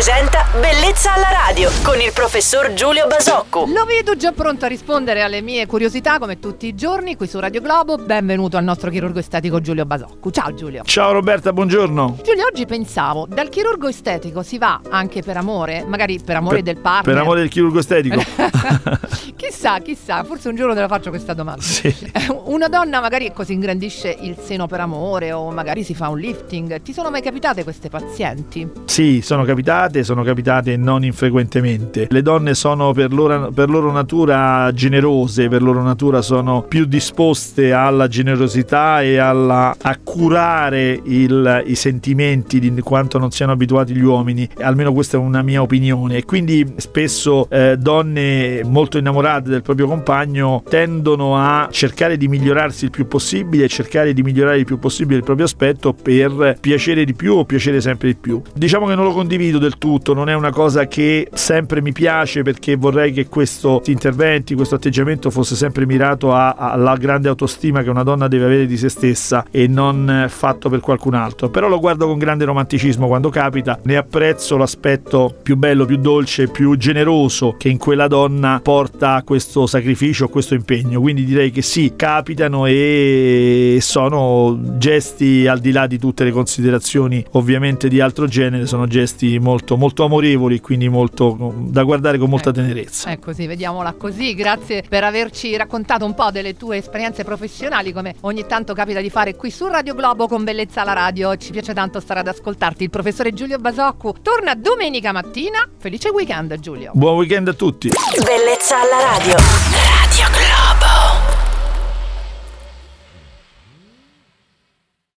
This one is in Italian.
presenta Bellezza alla radio con il professor Giulio Basocco. Lo vedo già pronto a rispondere alle mie curiosità come tutti i giorni qui su Radio Globo. Benvenuto al nostro chirurgo estetico Giulio Basocco. Ciao Giulio. Ciao Roberta, buongiorno. Giulio, oggi pensavo, dal chirurgo estetico si va anche per amore? Magari per amore Per- del partner? Per amore del chirurgo estetico. chissà, chissà, forse un giorno te la faccio questa domanda. sì. Eh, Una donna magari così ingrandisce il seno per amore o magari si fa un lifting. Ti sono mai capitate queste pazienti? Sì, sono capitate, sono capitate non infrequentemente. Le donne sono per loro, per loro natura generose, per loro natura sono più disposte alla generosità e alla, a curare il- i sentimenti di quanto non siano abituati gli uomini. Almeno questa è una mia opinione. E quindi spesso eh, donne molto innamorate del proprio compagno tendono a cercare di migliorarsi il più possibile cercare di migliorare il più possibile il proprio aspetto per piacere di più o piacere sempre di più. Diciamo che non lo condivido del tutto, non è una cosa che sempre mi piace perché vorrei che questo interventi, questo atteggiamento fosse sempre mirato a- alla grande autostima che una donna deve avere di se stessa e non fatto per qualcun altro. Però lo guardo con grande romanticismo quando capita, ne apprezzo l'aspetto più bello, più dolce, più generoso che in quella donna porta a questo sacrificio, a questo impegno. Quindi direi che sì, capitano e sono gesti al di là di tutte le considerazioni ovviamente di altro genere, sono gesti molto, molto amorevoli, quindi molto da guardare con molta Eh. tenerezza. È così, vediamola così. Grazie per averci raccontato un po' delle tue esperienze professionali, come ogni tanto capita di fare qui su Radio Globo con Bellezza alla Radio. Ci piace tanto stare ad ascoltarti. Il professore Giulio Basoccu torna domenica mattina. Felice weekend, Giulio. Buon weekend a tutti! Bellezza alla Radio.